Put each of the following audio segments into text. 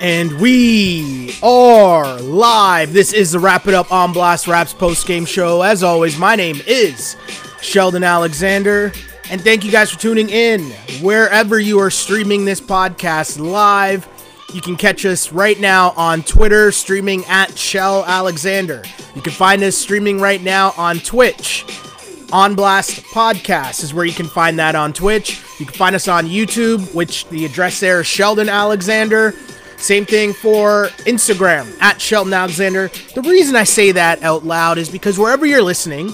And we are live. This is the Wrap It Up on Blast Raps post game show. As always, my name is Sheldon Alexander. And thank you guys for tuning in. Wherever you are streaming this podcast live, you can catch us right now on Twitter, streaming at Shell Alexander. You can find us streaming right now on Twitch. On Blast Podcast is where you can find that on Twitch. You can find us on YouTube, which the address there is Sheldon Alexander. Same thing for Instagram at Sheldon Alexander. The reason I say that out loud is because wherever you're listening,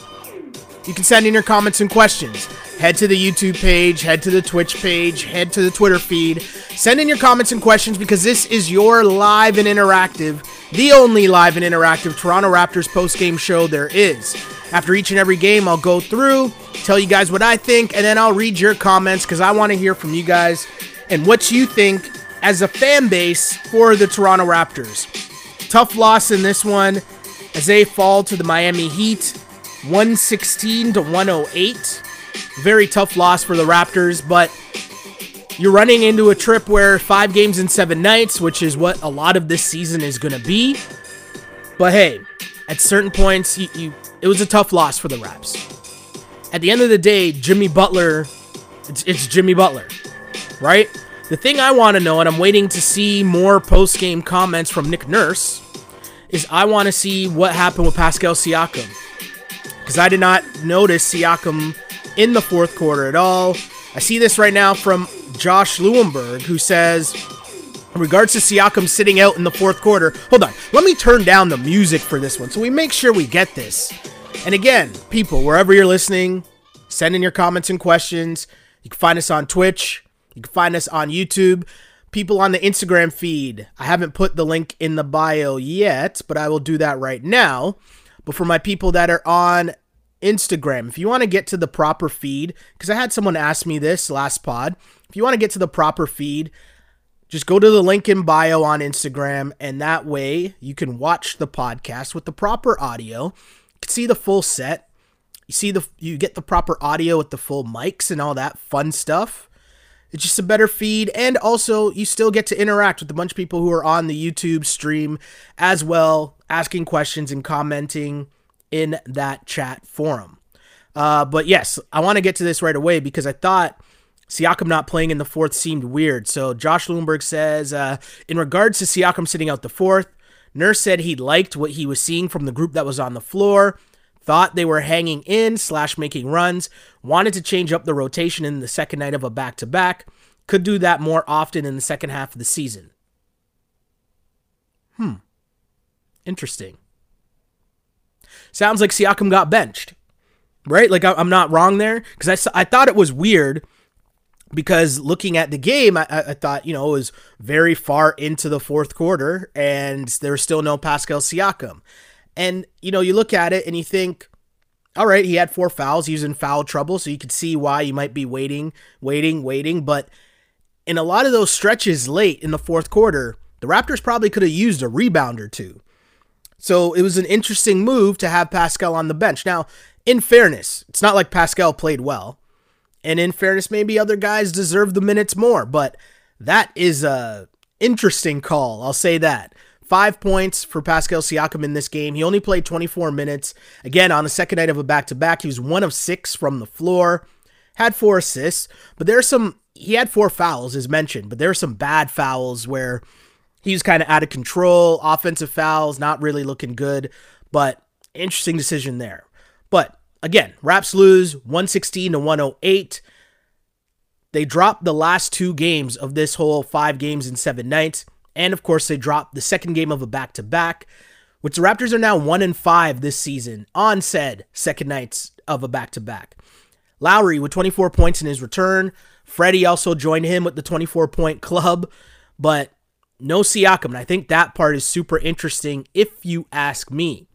you can send in your comments and questions. Head to the YouTube page, head to the Twitch page, head to the Twitter feed. Send in your comments and questions because this is your live and interactive, the only live and interactive Toronto Raptors post game show there is. After each and every game, I'll go through, tell you guys what I think, and then I'll read your comments because I want to hear from you guys and what you think as a fan base for the Toronto Raptors. Tough loss in this one as they fall to the Miami Heat 116 to 108. Very tough loss for the Raptors, but you're running into a trip where five games in seven nights, which is what a lot of this season is going to be. But hey, at certain points, you, you, it was a tough loss for the Raps. At the end of the day, Jimmy Butler, it's, it's Jimmy Butler, right? The thing I want to know, and I'm waiting to see more post game comments from Nick Nurse, is I want to see what happened with Pascal Siakam. Because I did not notice Siakam in the fourth quarter at all. I see this right now from Josh Lewenberg, who says, in regards to Siakam sitting out in the fourth quarter, hold on, let me turn down the music for this one so we make sure we get this. And again, people, wherever you're listening, send in your comments and questions. You can find us on Twitch, you can find us on YouTube. People on the Instagram feed, I haven't put the link in the bio yet, but I will do that right now. But for my people that are on Instagram, if you want to get to the proper feed, because I had someone ask me this last pod, if you want to get to the proper feed, just go to the link in bio on Instagram, and that way you can watch the podcast with the proper audio. You can see the full set. You see the you get the proper audio with the full mics and all that fun stuff. It's just a better feed, and also you still get to interact with a bunch of people who are on the YouTube stream as well, asking questions and commenting in that chat forum. Uh, but yes, I want to get to this right away because I thought Siakam not playing in the fourth seemed weird. So Josh Lewenberg says, uh, in regards to Siakam sitting out the fourth, Nurse said he liked what he was seeing from the group that was on the floor, thought they were hanging in slash making runs, wanted to change up the rotation in the second night of a back to back, could do that more often in the second half of the season. Hmm. Interesting. Sounds like Siakam got benched, right? Like I'm not wrong there because I, I thought it was weird because looking at the game, I, I thought, you know, it was very far into the fourth quarter and there was still no Pascal Siakam. And, you know, you look at it and you think, all right, he had four fouls. He was in foul trouble. So you could see why you might be waiting, waiting, waiting. But in a lot of those stretches late in the fourth quarter, the Raptors probably could have used a rebound or two. So it was an interesting move to have Pascal on the bench. Now, in fairness, it's not like Pascal played well. And in fairness, maybe other guys deserve the minutes more, but that is a interesting call. I'll say that. Five points for Pascal Siakam in this game. He only played 24 minutes. Again, on the second night of a back to back, he was one of six from the floor, had four assists, but there's some, he had four fouls, as mentioned, but there are some bad fouls where he was kind of out of control. Offensive fouls, not really looking good, but interesting decision there. But again, Raps lose 116 to 108. They dropped the last two games of this whole five games in seven nights. And of course, they dropped the second game of a back to back, which the Raptors are now one and five this season on said second nights of a back to back. Lowry with 24 points in his return. Freddie also joined him with the 24 point club, but no Siakam. And I think that part is super interesting if you ask me.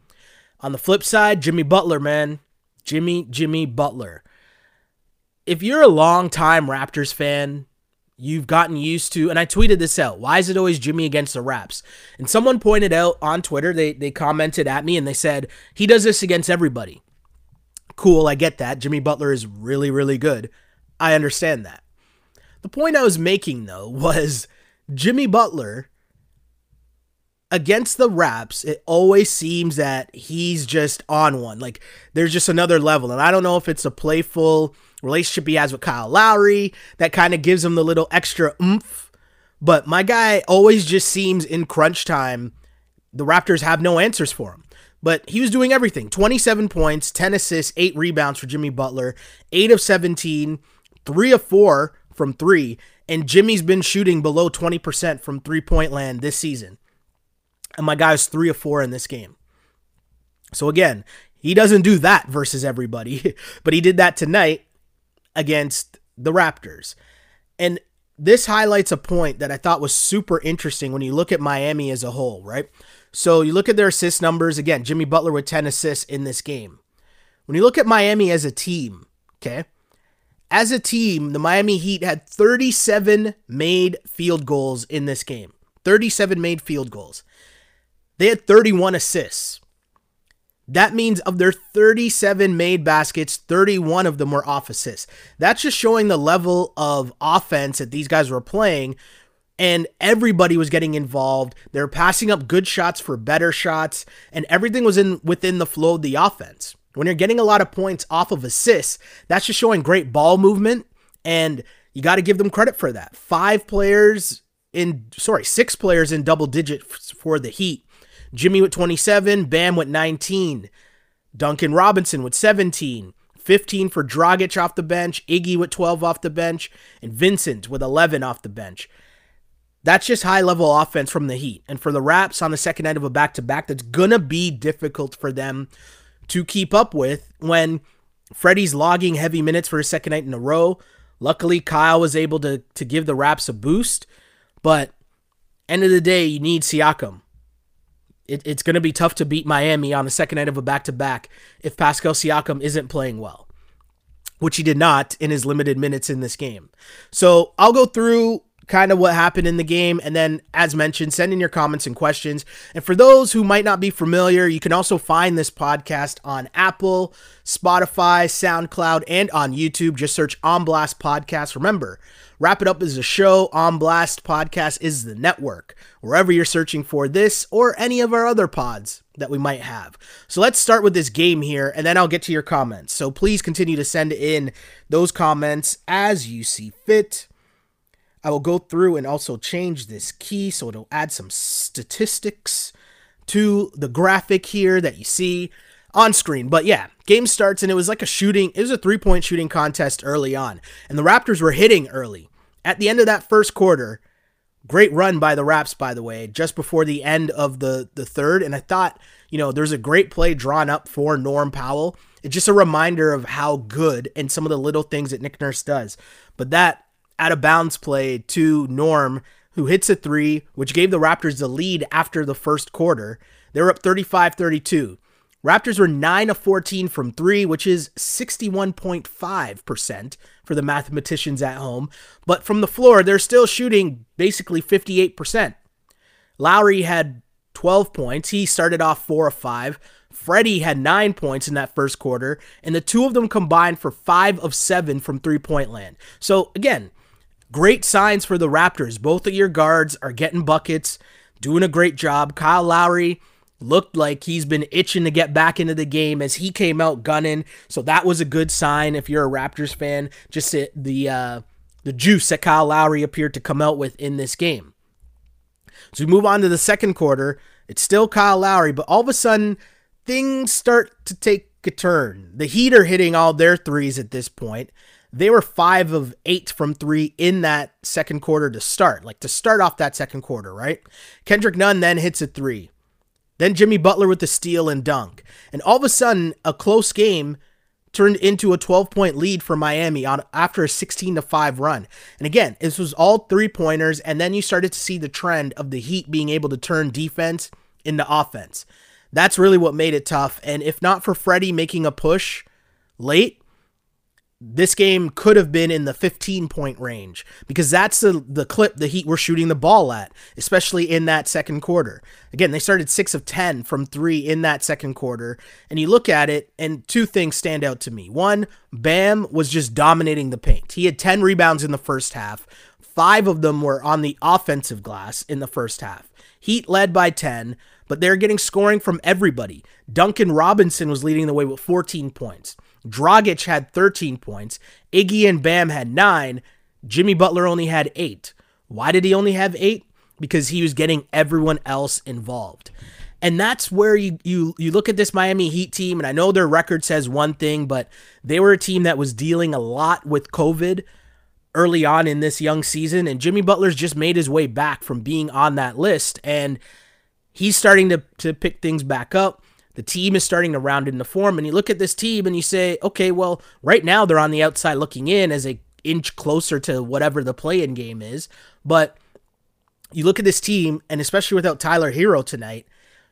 On the flip side, Jimmy Butler, man. Jimmy, Jimmy Butler. If you're a long-time Raptors fan, you've gotten used to, and I tweeted this out. Why is it always Jimmy against the Raps? And someone pointed out on Twitter, they, they commented at me and they said, he does this against everybody. Cool, I get that. Jimmy Butler is really, really good. I understand that. The point I was making though was Jimmy Butler against the Raps, it always seems that he's just on one. Like there's just another level. And I don't know if it's a playful relationship he has with Kyle Lowry that kind of gives him the little extra oomph. But my guy always just seems in crunch time, the Raptors have no answers for him. But he was doing everything 27 points, 10 assists, 8 rebounds for Jimmy Butler, 8 of 17, 3 of 4 from 3. And Jimmy's been shooting below 20% from three point land this season. And my guy's three of four in this game. So again, he doesn't do that versus everybody, but he did that tonight against the Raptors. And this highlights a point that I thought was super interesting when you look at Miami as a whole, right? So you look at their assist numbers. Again, Jimmy Butler with 10 assists in this game. When you look at Miami as a team, okay, as a team, the Miami Heat had 37 made field goals in this game. 37 made field goals. They had 31 assists. That means of their 37 made baskets, 31 of them were off assists. That's just showing the level of offense that these guys were playing. And everybody was getting involved. They're passing up good shots for better shots, and everything was in within the flow of the offense. When you're getting a lot of points off of assists, that's just showing great ball movement, and you got to give them credit for that. Five players in, sorry, six players in double digits for the Heat Jimmy with 27, Bam with 19, Duncan Robinson with 17, 15 for Dragic off the bench, Iggy with 12 off the bench, and Vincent with 11 off the bench. That's just high level offense from the Heat. And for the Raps on the second night of a back to back, that's going to be difficult for them to keep up with when Freddie's logging heavy minutes for a second night in a row. Luckily, Kyle was able to, to give the Raps a boost. But end of the day, you need Siakam it, it's going to be tough to beat Miami on the second night of a back to back if Pascal Siakam isn't playing well, which he did not in his limited minutes in this game. So I'll go through kind of what happened in the game. And then, as mentioned, send in your comments and questions. And for those who might not be familiar, you can also find this podcast on Apple, Spotify, SoundCloud, and on YouTube. Just search On Blast Podcast. Remember, Wrap It Up is a show. On Blast Podcast is the network. Wherever you're searching for this or any of our other pods that we might have. So let's start with this game here, and then I'll get to your comments. So please continue to send in those comments as you see fit. I will go through and also change this key so it'll add some statistics to the graphic here that you see on screen. But yeah, game starts and it was like a shooting, it was a three point shooting contest early on. And the Raptors were hitting early. At the end of that first quarter, great run by the Raps, by the way, just before the end of the, the third. And I thought, you know, there's a great play drawn up for Norm Powell. It's just a reminder of how good and some of the little things that Nick Nurse does. But that out of bounds play to Norm, who hits a three, which gave the Raptors the lead after the first quarter. They were up 35 32. Raptors were 9 of 14 from three, which is 61.5% for the mathematicians at home. But from the floor, they're still shooting basically 58%. Lowry had 12 points. He started off 4 of 5. Freddie had nine points in that first quarter, and the two of them combined for five of seven from three point land. So, again, Great signs for the Raptors. Both of your guards are getting buckets, doing a great job. Kyle Lowry looked like he's been itching to get back into the game as he came out gunning. So that was a good sign if you're a Raptors fan. Just the uh, the juice that Kyle Lowry appeared to come out with in this game. So we move on to the second quarter. It's still Kyle Lowry, but all of a sudden things start to take a turn. The Heat are hitting all their threes at this point. They were five of eight from three in that second quarter to start, like to start off that second quarter, right? Kendrick Nunn then hits a three. Then Jimmy Butler with the steal and dunk. And all of a sudden, a close game turned into a 12 point lead for Miami on after a 16 to 5 run. And again, this was all three pointers and then you started to see the trend of the Heat being able to turn defense into offense. That's really what made it tough and if not for Freddie making a push late, this game could have been in the 15 point range because that's the the clip the Heat were shooting the ball at, especially in that second quarter. Again, they started 6 of 10 from 3 in that second quarter, and you look at it and two things stand out to me. One, Bam was just dominating the paint. He had 10 rebounds in the first half. 5 of them were on the offensive glass in the first half. Heat led by 10, but they're getting scoring from everybody. Duncan Robinson was leading the way with 14 points. Dragic had 13 points. Iggy and Bam had nine. Jimmy Butler only had eight. Why did he only have eight? Because he was getting everyone else involved. And that's where you, you you look at this Miami Heat team, and I know their record says one thing, but they were a team that was dealing a lot with COVID early on in this young season, and Jimmy Butler's just made his way back from being on that list, and he's starting to to pick things back up. The team is starting to round into form, and you look at this team and you say, okay, well, right now they're on the outside looking in as a inch closer to whatever the play-in game is. But you look at this team, and especially without Tyler Herro tonight,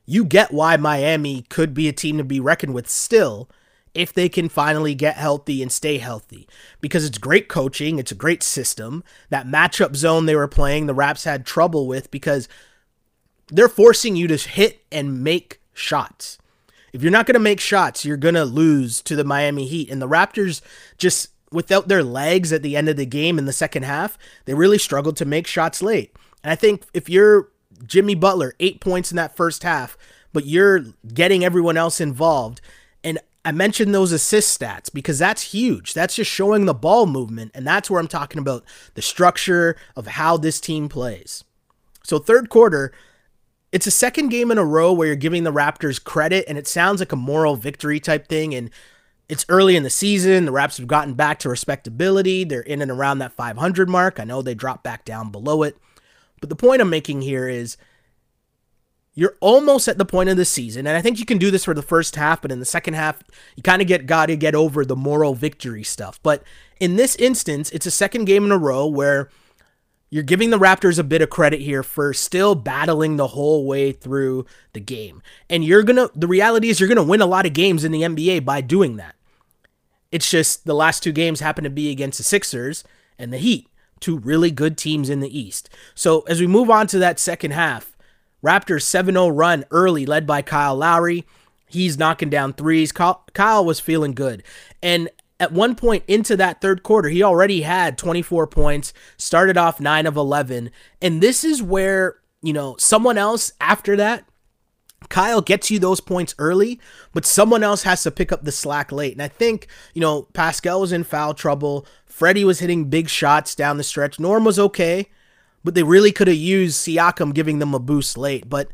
you get why Miami could be a team to be reckoned with still if they can finally get healthy and stay healthy. Because it's great coaching, it's a great system. That matchup zone they were playing, the Raps had trouble with because they're forcing you to hit and make shots. If you're not going to make shots, you're going to lose to the Miami Heat. And the Raptors just without their legs at the end of the game in the second half, they really struggled to make shots late. And I think if you're Jimmy Butler, 8 points in that first half, but you're getting everyone else involved and I mentioned those assist stats because that's huge. That's just showing the ball movement. And that's where I'm talking about the structure of how this team plays. So, third quarter, it's a second game in a row where you're giving the Raptors credit, and it sounds like a moral victory type thing. And it's early in the season. The Raps have gotten back to respectability. They're in and around that 500 mark. I know they dropped back down below it. But the point I'm making here is you're almost at the point of the season, and I think you can do this for the first half, but in the second half, you kind of get got to get over the moral victory stuff. But in this instance, it's a second game in a row where you're giving the Raptors a bit of credit here for still battling the whole way through the game. And you're going to, the reality is, you're going to win a lot of games in the NBA by doing that. It's just the last two games happen to be against the Sixers and the Heat, two really good teams in the East. So as we move on to that second half, Raptors 7 0 run early, led by Kyle Lowry. He's knocking down threes. Kyle was feeling good. And at one point into that third quarter, he already had 24 points, started off 9 of 11. And this is where, you know, someone else after that, Kyle gets you those points early, but someone else has to pick up the slack late. And I think, you know, Pascal was in foul trouble. Freddie was hitting big shots down the stretch. Norm was okay, but they really could have used Siakam giving them a boost late. But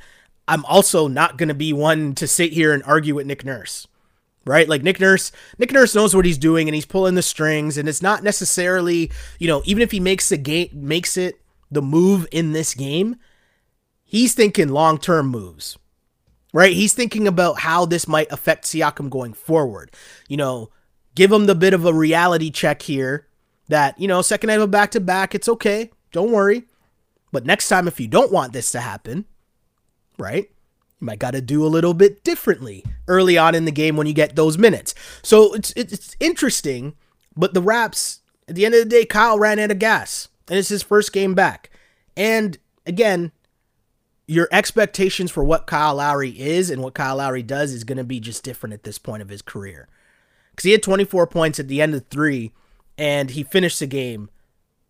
I'm also not going to be one to sit here and argue with Nick Nurse right? Like Nick Nurse, Nick Nurse knows what he's doing and he's pulling the strings and it's not necessarily, you know, even if he makes the game makes it the move in this game, he's thinking long-term moves. Right? He's thinking about how this might affect Siakam going forward. You know, give him the bit of a reality check here that, you know, second night of a back-to-back, it's okay. Don't worry. But next time if you don't want this to happen, right? You might got to do a little bit differently early on in the game when you get those minutes. So it's it's interesting, but the Raps at the end of the day, Kyle ran out of gas, and it's his first game back. And again, your expectations for what Kyle Lowry is and what Kyle Lowry does is going to be just different at this point of his career. Because he had 24 points at the end of three, and he finished the game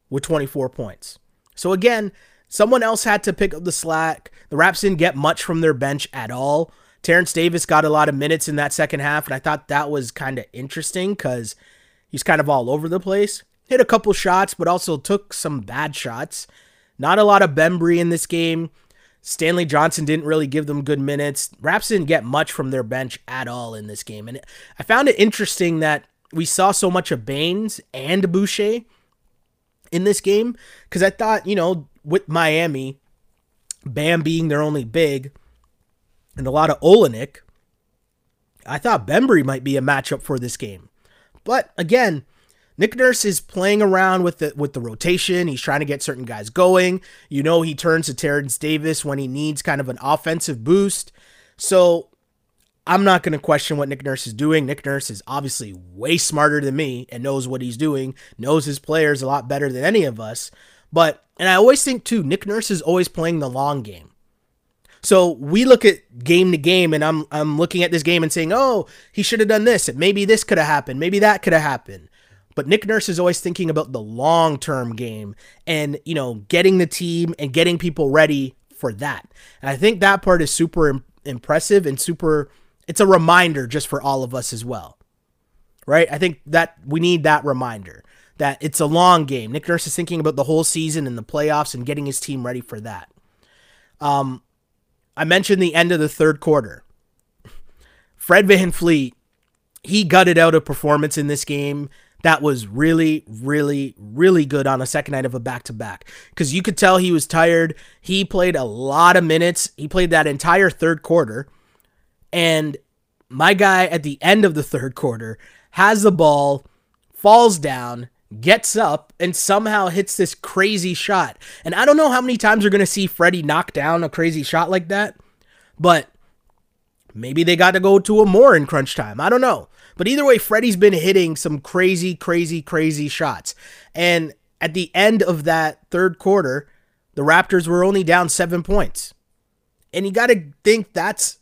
with 24 points. So again, Someone else had to pick up the slack. The Raps didn't get much from their bench at all. Terence Davis got a lot of minutes in that second half, and I thought that was kind of interesting because he's kind of all over the place. Hit a couple shots, but also took some bad shots. Not a lot of Bembry in this game. Stanley Johnson didn't really give them good minutes. Raps didn't get much from their bench at all in this game. And I found it interesting that we saw so much of Baynes and Boucher in this game because I thought, you know, with Miami, Bam being their only big, and a lot of Olynyk, I thought Bembry might be a matchup for this game. But again, Nick Nurse is playing around with the with the rotation. He's trying to get certain guys going. You know, he turns to Terence Davis when he needs kind of an offensive boost. So I'm not going to question what Nick Nurse is doing. Nick Nurse is obviously way smarter than me and knows what he's doing, knows his players a lot better than any of us. But, and I always think too, Nick Nurse is always playing the long game. So we look at game to game, and I'm I'm looking at this game and saying, oh, he should have done this, and maybe this could have happened, maybe that could have happened. But Nick Nurse is always thinking about the long term game and you know getting the team and getting people ready for that. And I think that part is super impressive and super. It's a reminder just for all of us as well, right? I think that we need that reminder that it's a long game. Nick Nurse is thinking about the whole season and the playoffs and getting his team ready for that. Um, I mentioned the end of the third quarter. Fred VanVleet, he gutted out a performance in this game that was really, really, really good on a second night of a back to back. Because you could tell he was tired. He played a lot of minutes. He played that entire third quarter. And my guy at the end of the third quarter has the ball, falls down, gets up and somehow hits this crazy shot. And I don't know how many times we're going to see Freddie knock down a crazy shot like that, but maybe they got to go to a more in crunch time. I don't know. But either way, Freddie's been hitting some crazy, crazy, crazy shots. And at the end of that third quarter, the Raptors were only down seven points. And you got to think that's,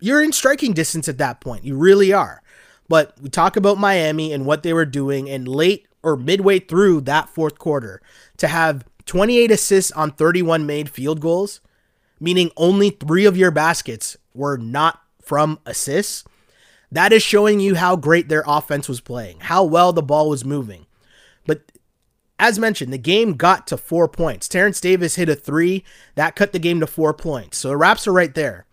you're in striking distance at that point. You really are. But we talk about Miami and what they were doing, and late or midway through that fourth quarter to have 28 assists on 31 made field goals, meaning only three of your baskets were not from assists, that is showing you how great their offense was playing, how well the ball was moving. But as mentioned, the game got to four points. Terence Davis hit a three, that cut the game to four points. So the Raps are right there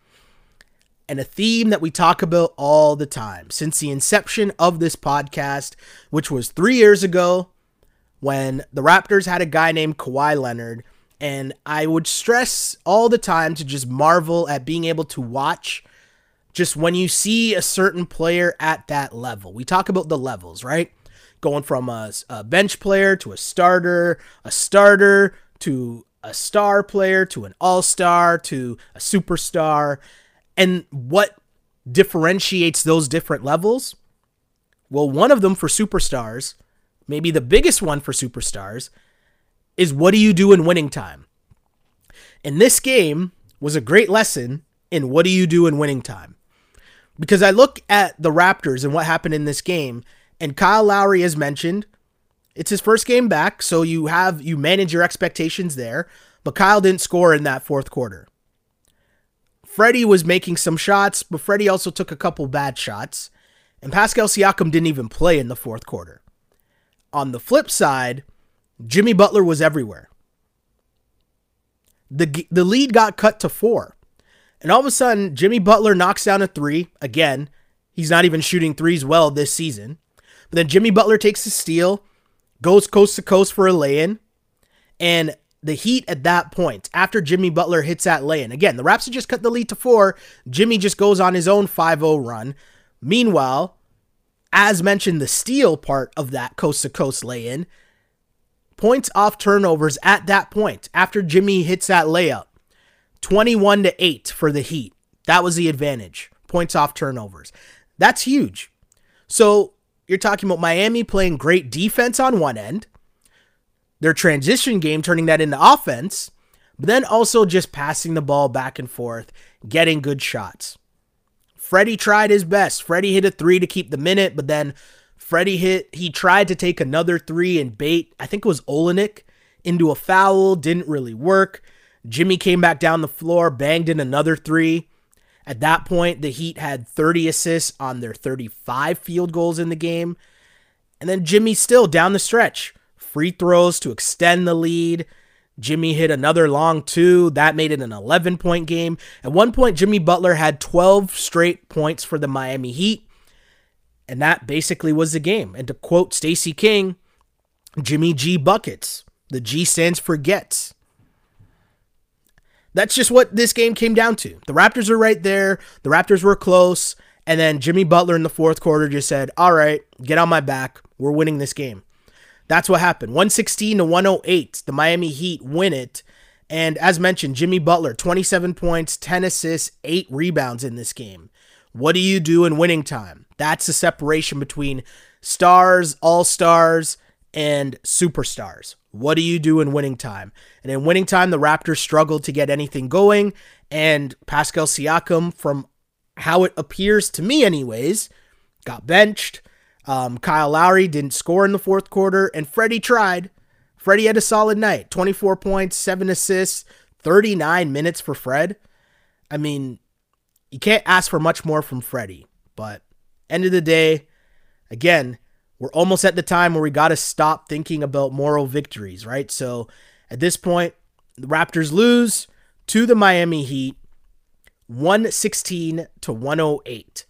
and a theme that we talk about all the time since the inception of this podcast, which was three years ago when the Raptors had a guy named Kawhi Leonard. And I would stress all the time to just marvel at being able to watch just when you see a certain player at that level. We talk about the levels, right? Going from a, a bench player to a starter, a starter to a star player to an all star to a superstar. And what differentiates those different levels? Well, one of them for superstars, maybe the biggest one for superstars, is what do you do in winning time? And this game was a great lesson in what do you do in winning time. Because I look at the Raptors and what happened in this game, and Kyle Lowry has mentioned it's his first game back, so you have you manage your expectations there, but Kyle didn't score in that fourth quarter. Freddie was making some shots, but Freddie also took a couple bad shots. And Pascal Siakam didn't even play in the fourth quarter. On the flip side, Jimmy Butler was everywhere. The, the lead got cut to four. And all of a sudden, Jimmy Butler knocks down a three. Again, he's not even shooting threes well this season. But then Jimmy Butler takes a steal, goes coast to coast for a lay in. And the Heat at that point, after Jimmy Butler hits that lay in, again, the Raps just cut the lead to four. Jimmy just goes on his own 5 0 run. Meanwhile, as mentioned, the steal part of that coast to coast lay in, points off turnovers at that point, after Jimmy hits that layup, 21 to 8 for the Heat. That was the advantage. Points off turnovers. That's huge. So you're talking about Miami playing great defense on one end their transition game, turning that into offense, but then also just passing the ball back and forth, getting good shots. Freddie tried his best. Freddie hit a three to keep the minute, but then Freddie hit, he tried to take another three and bait, I think it was Olynyk, into a foul, didn't really work. Jimmy came back down the floor, banged in another three. At that point, the Heat had 30 assists on their 35 field goals in the game. And then Jimmy still down the stretch free throws to extend the lead. Jimmy hit another long two. That made it an 11 point game. At one point, Jimmy Butler had 12 straight points for the Miami Heat. And that basically was the game. And to quote Stacey King, Jimmy G buckets. The G stands for gets. That's just what this game came down to. The Raptors were right there. The Raptors were close. And then Jimmy Butler in the fourth quarter just said, All right, get on my back. We're winning this game. That's what happened. 116 to 108. The Miami Heat win it. And as mentioned, Jimmy Butler, 27 points, 10 assists, 8 rebounds in this game. What do you do in winning time? That's the separation between stars, all stars, and superstars. What do you do in winning time? And in winning time, the Raptors struggled to get anything going. And Pascal Siakam, from how it appears to me, anyways, got benched. Um, Kyle Lowry didn't score in the fourth quarter, and Freddie tried. Freddie had a solid night 24 points, 7 assists, 39 minutes for Fred. I mean, you can't ask for much more from Freddie, but end of the day, again, we're almost at the time where we got to stop thinking about moral victories, right? So at this point, the Raptors lose to the Miami Heat 116 to 108.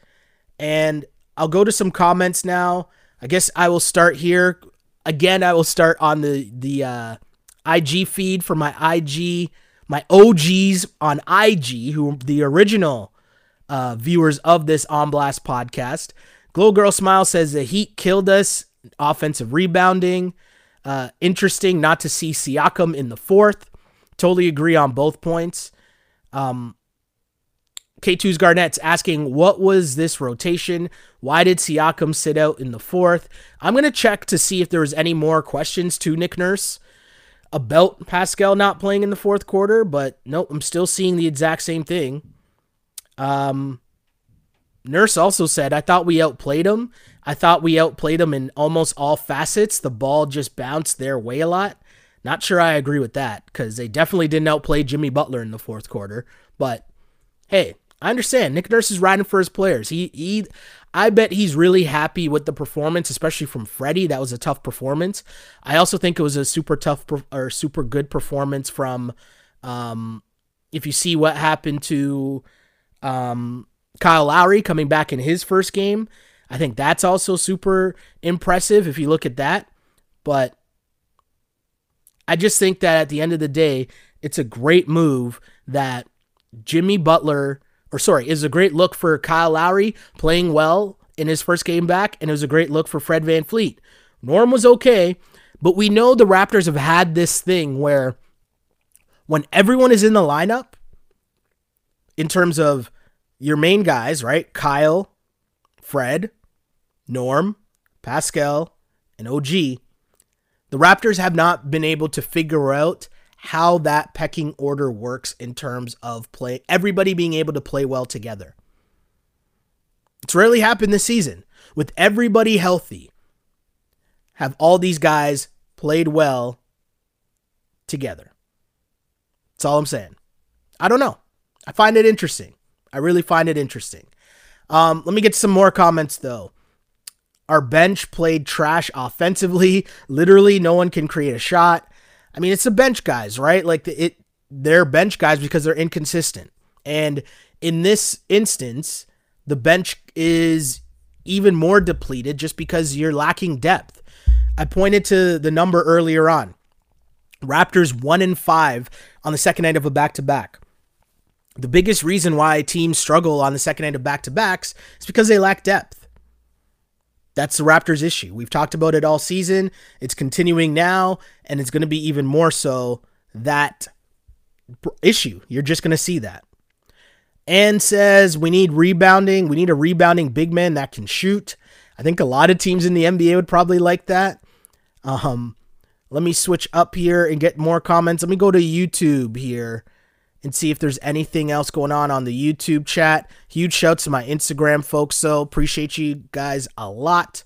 And I'll go to some comments now. I guess I will start here. Again, I will start on the the uh, IG feed for my IG, my OGs on IG, who the original uh, viewers of this On Blast podcast. Glow Girl Smile says the Heat killed us. Offensive rebounding. Uh, interesting not to see Siakam in the fourth. Totally agree on both points. Um, K2's Garnett's asking, what was this rotation? Why did Siakam sit out in the fourth? I'm going to check to see if there was any more questions to Nick Nurse about Pascal not playing in the fourth quarter, but nope, I'm still seeing the exact same thing. Um, Nurse also said, I thought we outplayed him. I thought we outplayed him in almost all facets. The ball just bounced their way a lot. Not sure I agree with that because they definitely didn't outplay Jimmy Butler in the fourth quarter. But hey, I understand. Nick Nurse is riding for his players. He, he, I bet he's really happy with the performance, especially from Freddie. That was a tough performance. I also think it was a super tough or super good performance from, um, if you see what happened to, um, Kyle Lowry coming back in his first game. I think that's also super impressive if you look at that. But I just think that at the end of the day, it's a great move that Jimmy Butler or sorry, is a great look for Kyle Lowry playing well in his first game back, and it was a great look for Fred VanVleet. Norm was okay, but we know the Raptors have had this thing where when everyone is in the lineup, in terms of your main guys, right? Kyle, Fred, Norm, Pascal, and OG, the Raptors have not been able to figure out how that pecking order works in terms of play everybody being able to play well together. It's rarely happened this season. With everybody healthy, have all these guys played well together. That's all I'm saying. I don't know. I find it interesting. I really find it interesting. Um, let me get some more comments though. Our bench played trash offensively. Literally, no one can create a shot. I mean, it's the bench guys, right? Like the, it, they're bench guys because they're inconsistent. And in this instance, the bench is even more depleted just because you're lacking depth. I pointed to the number earlier on. Raptors one in five on the second night of a back to back. The biggest reason why teams struggle on the second night of back to backs is because they lack depth. That's the Raptors' issue. We've talked about it all season. It's continuing now, and it's going to be even more so that issue. You're just going to see that. And says we need rebounding. We need a rebounding big man that can shoot. I think a lot of teams in the NBA would probably like that. Um, let me switch up here and get more comments. Let me go to YouTube here and see if there's anything else going on on the YouTube chat. Huge shouts to my Instagram folks, so appreciate you guys a lot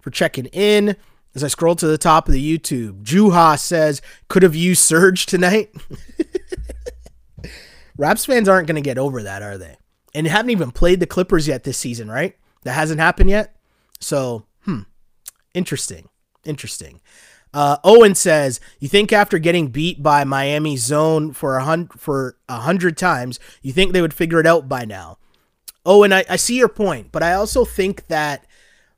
for checking in. As I scroll to the top of the YouTube, Juha says, could have used Serge tonight. Raps fans aren't going to get over that, are they? And haven't even played the Clippers yet this season, right? That hasn't happened yet. So, hmm, interesting. Interesting. Uh, Owen says, "You think after getting beat by Miami zone for a hundred for a hundred times, you think they would figure it out by now?" Owen, I, I see your point, but I also think that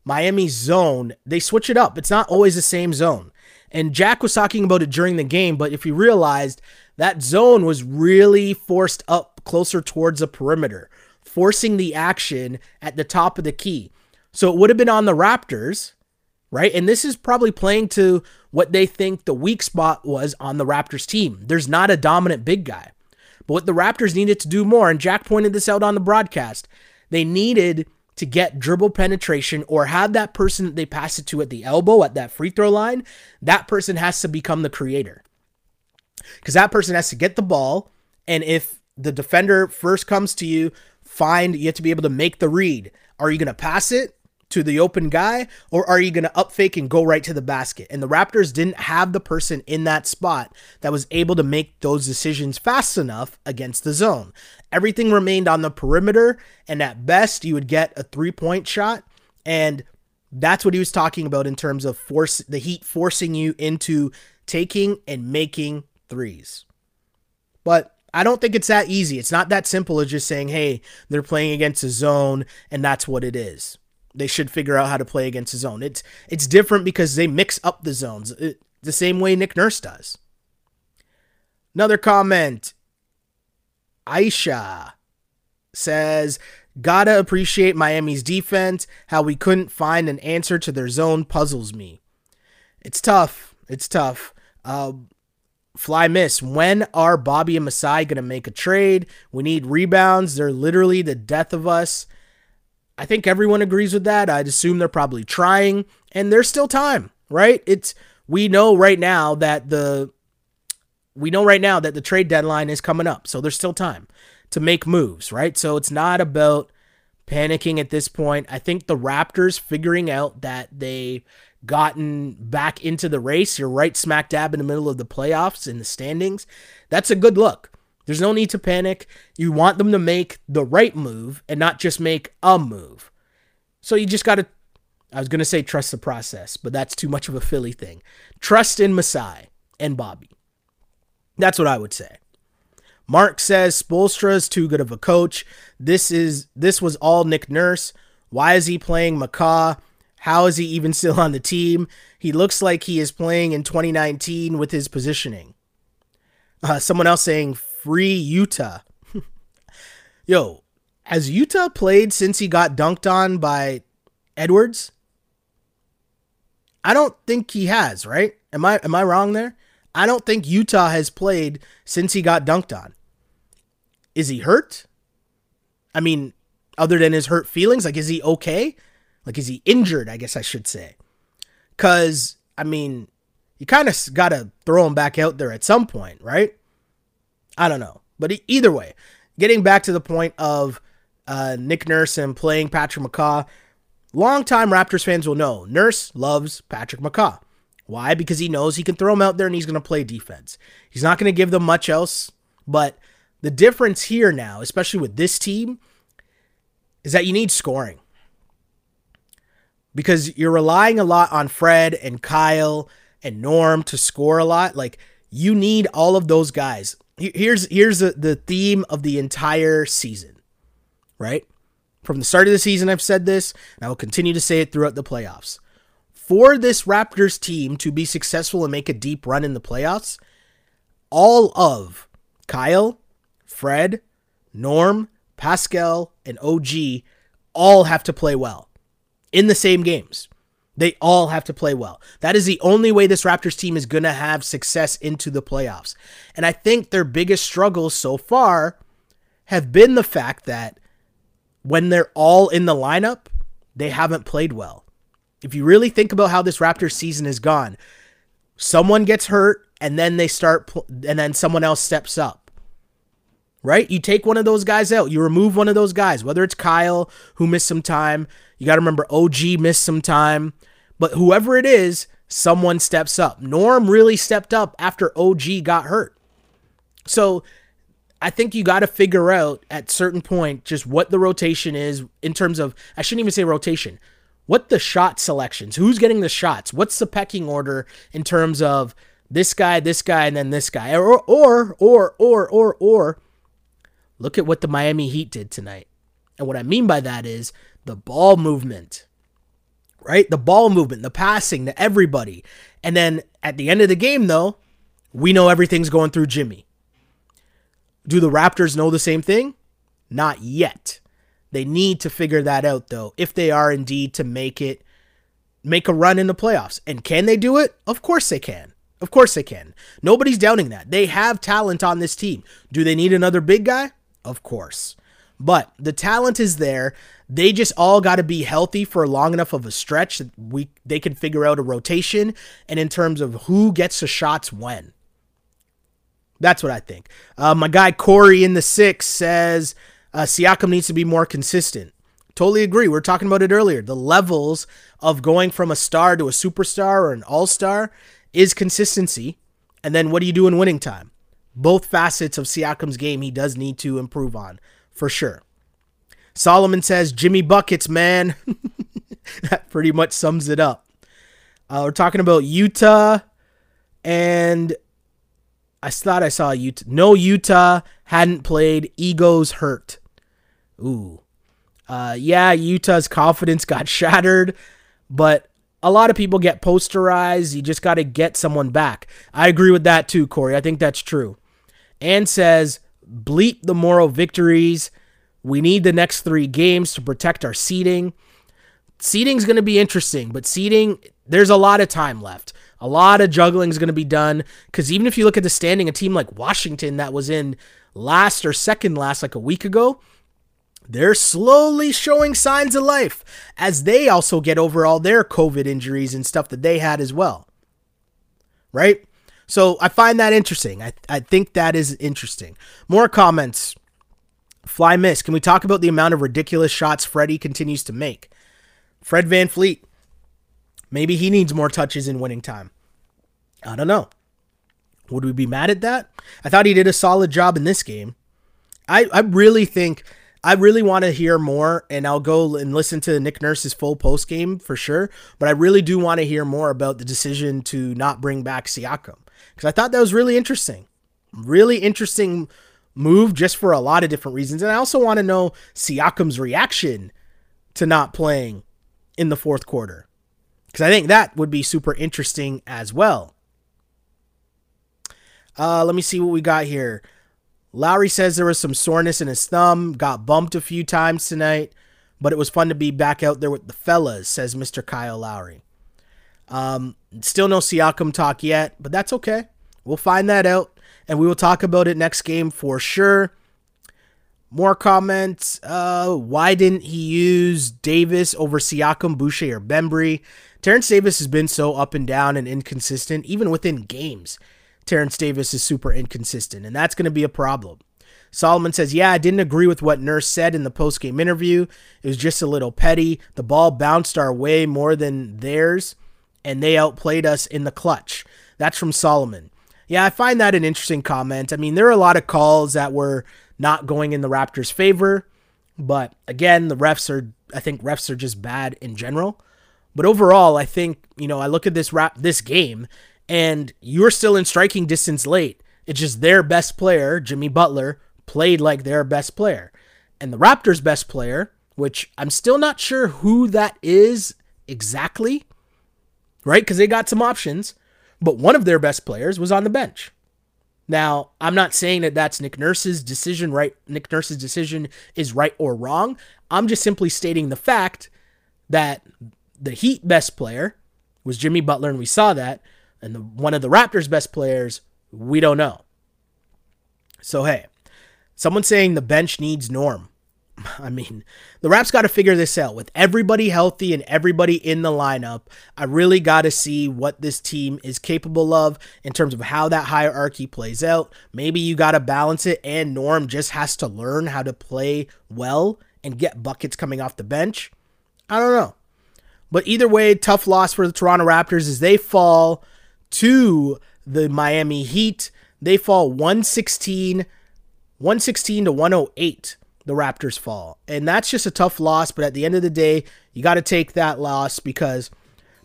Miami zone they switch it up. It's not always the same zone. And Jack was talking about it during the game, but if you realized that zone was really forced up closer towards the perimeter, forcing the action at the top of the key. So it would have been on the Raptors right? And this is probably playing to what they think the weak spot was on the Raptors team. There's not a dominant big guy. But what the Raptors needed to do more, and Jack pointed this out on the broadcast, They needed to get dribble penetration or have that person that they pass it to at the elbow at that free throw line. That person has to become the creator. Because that person has to get the ball. And if the defender first comes to you, find you have to be able to make the read. Are you going to pass it? To the open guy, or are you going to up fake and go right to the basket? And the Raptors didn't have the person in that spot that was able to make those decisions fast enough against the zone. Everything remained on the perimeter, and at best, you would get a three point shot. And that's what he was talking about in terms of force the Heat forcing you into taking and making threes. But I don't think it's that easy. It's not that simple as just saying, hey, they're playing against a zone and that's what it is they should figure out how to play against his zone. It's it's different because they mix up the zones it, the same way Nick Nurse does. Another comment. Aisha says, "Gotta appreciate Miami's defense. How we couldn't find an answer to their zone puzzles me. It's tough. It's tough. Uh, Fly miss. When are Bobby and Masai gonna make a trade? We need rebounds. They're literally the death of us." I think everyone agrees with that. I'd assume they're probably trying, and there's still time, right? It's we know right now that the we know right now that the trade deadline is coming up, so there's still time to make moves, right? So it's not about panicking at this point. I think the Raptors figuring out that they gotten back into the race, you're right smack dab in the middle of the playoffs in the standings. That's a good look. There's no need to panic. You want them to make the right move and not just make a move. So you just got to, I was going to say trust the process, but that's too much of a Philly thing. Trust in Masai and Bobby. That's what I would say. Mark says Spoelstra is too good of a coach. This is this was all Nick Nurse. Why is he playing McCaw? How is he even still on the team? He looks like he is playing in 2019 with his positioning. Uh, someone else saying free Yuta. Yo, has Yuta played since he got dunked on by Edwards? I don't think he has, right? Am I am I wrong there? I don't think Yuta has played since he got dunked on. Is he hurt? I mean, other than his hurt feelings, like is he okay? Like is he injured, I guess I should say. Cuz I mean, you kind of got to throw him back out there at some point, right? I don't know. But either way, getting back to the point of uh, Nick Nurse and playing Patrick McCaw, longtime Raptors fans will know Nurse loves Patrick McCaw. Why? Because he knows he can throw him out there and he's going to play defense. He's not going to give them much else. But the difference here now, especially with this team, is that you need scoring. Because you're relying a lot on Fred and Kyle and Norm to score a lot. Like, you need all of those guys here's here's the, the theme of the entire season, right? From the start of the season, I've said this, and I will continue to say it throughout the playoffs. For this Raptors team to be successful and make a deep run in the playoffs, all of Kyle, Fred, Norm, Pascal, and OG all have to play well in the same games. They all have to play well. That is the only way this Raptors team is going to have success into the playoffs. And I think their biggest struggles so far have been the fact that when they're all in the lineup, they haven't played well. If you really think about how this Raptors season has gone, someone gets hurt and then they start and then someone else steps up. Right? You take one of those guys out, you remove one of those guys, whether it's Kyle who missed some time, you got to remember OG missed some time, but whoever it is, someone steps up. Norm really stepped up after OG got hurt. So I think you got to figure out at certain point just what the rotation is in terms of I shouldn't even say rotation. What the shot selections? Who's getting the shots? What's the pecking order in terms of this guy, this guy, and then this guy? Or or or or or or look at what the Miami Heat did tonight. And what I mean by that is the ball movement, right? The ball movement, the passing to everybody. And then at the end of the game, though, we know everything's going through Jimmy. Do the Raptors know the same thing? Not yet. They need to figure that out, though, if they are indeed to make it, make a run in the playoffs. And can they do it? Of course they can. Of course they can. Nobody's doubting that. They have talent on this team. Do they need another big guy? Of course. But the talent is there. They just all got to be healthy for long enough of a stretch that we they can figure out a rotation and in terms of who gets the shots when. That's what I think. Uh, my guy Corey in the six says uh, Siakam needs to be more consistent. Totally agree. We are talking about it earlier. The levels of going from a star to a superstar or an all star is consistency. And then what do you do in winning time? Both facets of Siakam's game he does need to improve on, for sure. Solomon says, Jimmy Buckets, man. that pretty much sums it up. Uh, we're talking about Yuta, and I thought I saw Yuta. No, Yuta hadn't played. Egos hurt. Ooh. Uh, yeah, Yuta's confidence got shattered, but a lot of people get posterized. You just got to get someone back. I agree with that too, Corey. I think that's true. And says, bleep the moral victories. We need the next three games to protect our seeding. Seeding's going to be interesting, but seeding, there's a lot of time left. A lot of juggling is going to be done because even if you look at the standing, a team like Washington that was in last or second last like a week ago, they're slowly showing signs of life as they also get over all their COVID injuries and stuff that they had as well. Right? So I find that interesting. I, I think that is interesting. More comments Fly miss. Can we talk about the amount of ridiculous shots Freddie continues to make? Fred VanVleet. Maybe he needs more touches in winning time. I don't know. Would we be mad at that? I thought he did a solid job in this game. I, I really think I really want to hear more, and I'll go and listen to Nick Nurse's full post game for sure. But I really do want to hear more about the decision to not bring back Siakam because I thought that was really interesting. Really interesting move just for a lot of different reasons. And I also want to know Siakam's reaction to not playing in the fourth quarter. Because I think that would be super interesting as well. Uh, let me see what we got here. Lowry says there was some soreness in his thumb, got bumped a few times tonight, but it was fun to be back out there with the fellas, says Mr. Kyle Lowry. Um, still no Siakam talk yet, but that's okay. We'll find that out and we will talk about it next game for sure. More comments. Uh, why didn't he use Davis over Siakam, Boucher, or Bembry? Terence Davis has been so up and down and inconsistent, even within games. Terence Davis is super inconsistent, and that's going to be a problem. Solomon says, Yeah, I didn't agree with what Nurse said in the post game interview. It was just a little petty. The ball bounced our way more than theirs, and they outplayed us in the clutch. That's from Solomon. Yeah, I find that an interesting comment. I mean, there are a lot of calls that were not going in the Raptors' favor, but again, the refs are I think refs are just bad in general. But overall, I think, you know, I look at this rap this game and you're still in striking distance late. It's just their best player, Jimmy Butler, played like their best player. And the Raptors' best player, which I'm still not sure who that is exactly, right? Because they got some options but one of their best players was on the bench. Now, I'm not saying that that's Nick Nurse's decision right Nick Nurse's decision is right or wrong. I'm just simply stating the fact that the Heat best player was Jimmy Butler and we saw that and the, one of the Raptors best players we don't know. So hey, someone saying the bench needs Norm. I mean, the Raps got to figure this out. With everybody healthy and everybody in the lineup, I really got to see what this team is capable of in terms of how that hierarchy plays out. Maybe you got to balance it, and Norm just has to learn how to play well and get buckets coming off the bench. I don't know. But either way, tough loss for the Toronto Raptors as they fall to the Miami Heat. They fall 116, 116 to 108 the Raptors fall. And that's just a tough loss, but at the end of the day, you got to take that loss because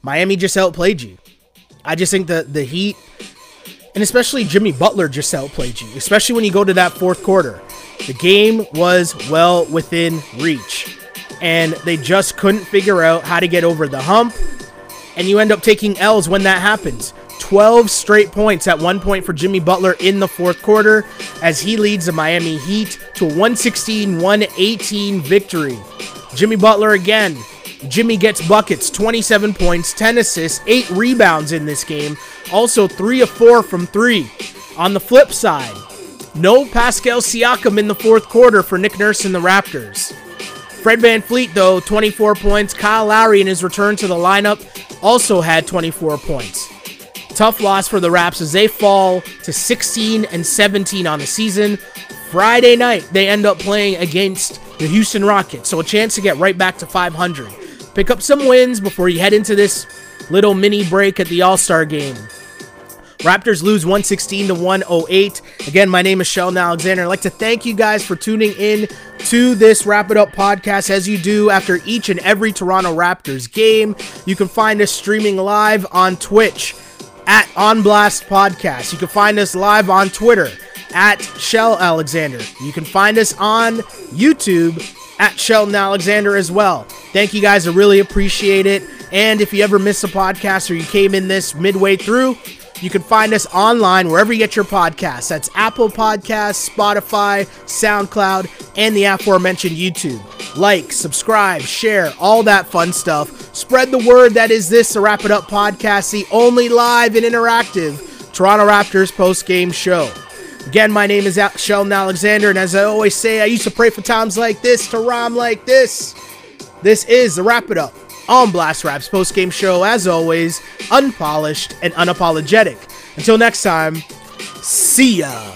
Miami just outplayed you. I just think that the Heat, and especially Jimmy Butler, just outplayed you, especially when you go to that fourth quarter. The game was well within reach, and they just couldn't figure out how to get over the hump. And you end up taking L's when that happens. 12 straight points at one point for Jimmy Butler in the fourth quarter as he leads the Miami Heat to a 116 118 victory. Jimmy Butler again. Jimmy gets buckets, 27 points, 10 assists, 8 rebounds in this game. Also 3 of 4 from 3. On the flip side, No Pascal Siakam in the fourth quarter for Nick Nurse and the Raptors. Fred VanVleet, though, 24 points. Kyle Lowry in his return to the lineup also had 24 points. Tough loss for the Raps as they fall to 16 and 17 on the season. Friday night, they end up playing against the Houston Rockets, so a chance to get right back to 500. Pick up some wins before you head into this little mini break at the All Star game. Raptors lose 116 to 108. Again, my name is Sheldon Alexander. I'd like to thank you guys for tuning in to this Wrap It Up podcast as you do after each and every Toronto Raptors game. You can find us streaming live on Twitch at On Blast Podcast. You can find us live on Twitter at Shell Alexander. You can find us on YouTube at Sheldon Alexander as well. Thank you guys. I really appreciate it. And if you ever miss a podcast or you came in this midway through, you can find us online wherever you get your podcasts. That's Apple Podcasts, Spotify, SoundCloud, and the aforementioned YouTube. Like, subscribe, share, all that fun stuff. Spread the word that is this, the Wrap It Up podcast, the only live and interactive Toronto Raptors post game show. Again, my name is Sheldon Alexander, and as I always say, I used to pray for times like this to rhyme like this. This is the Wrap It Up on Blast Raps post game show, as always, unpolished and unapologetic. Until next time, see ya.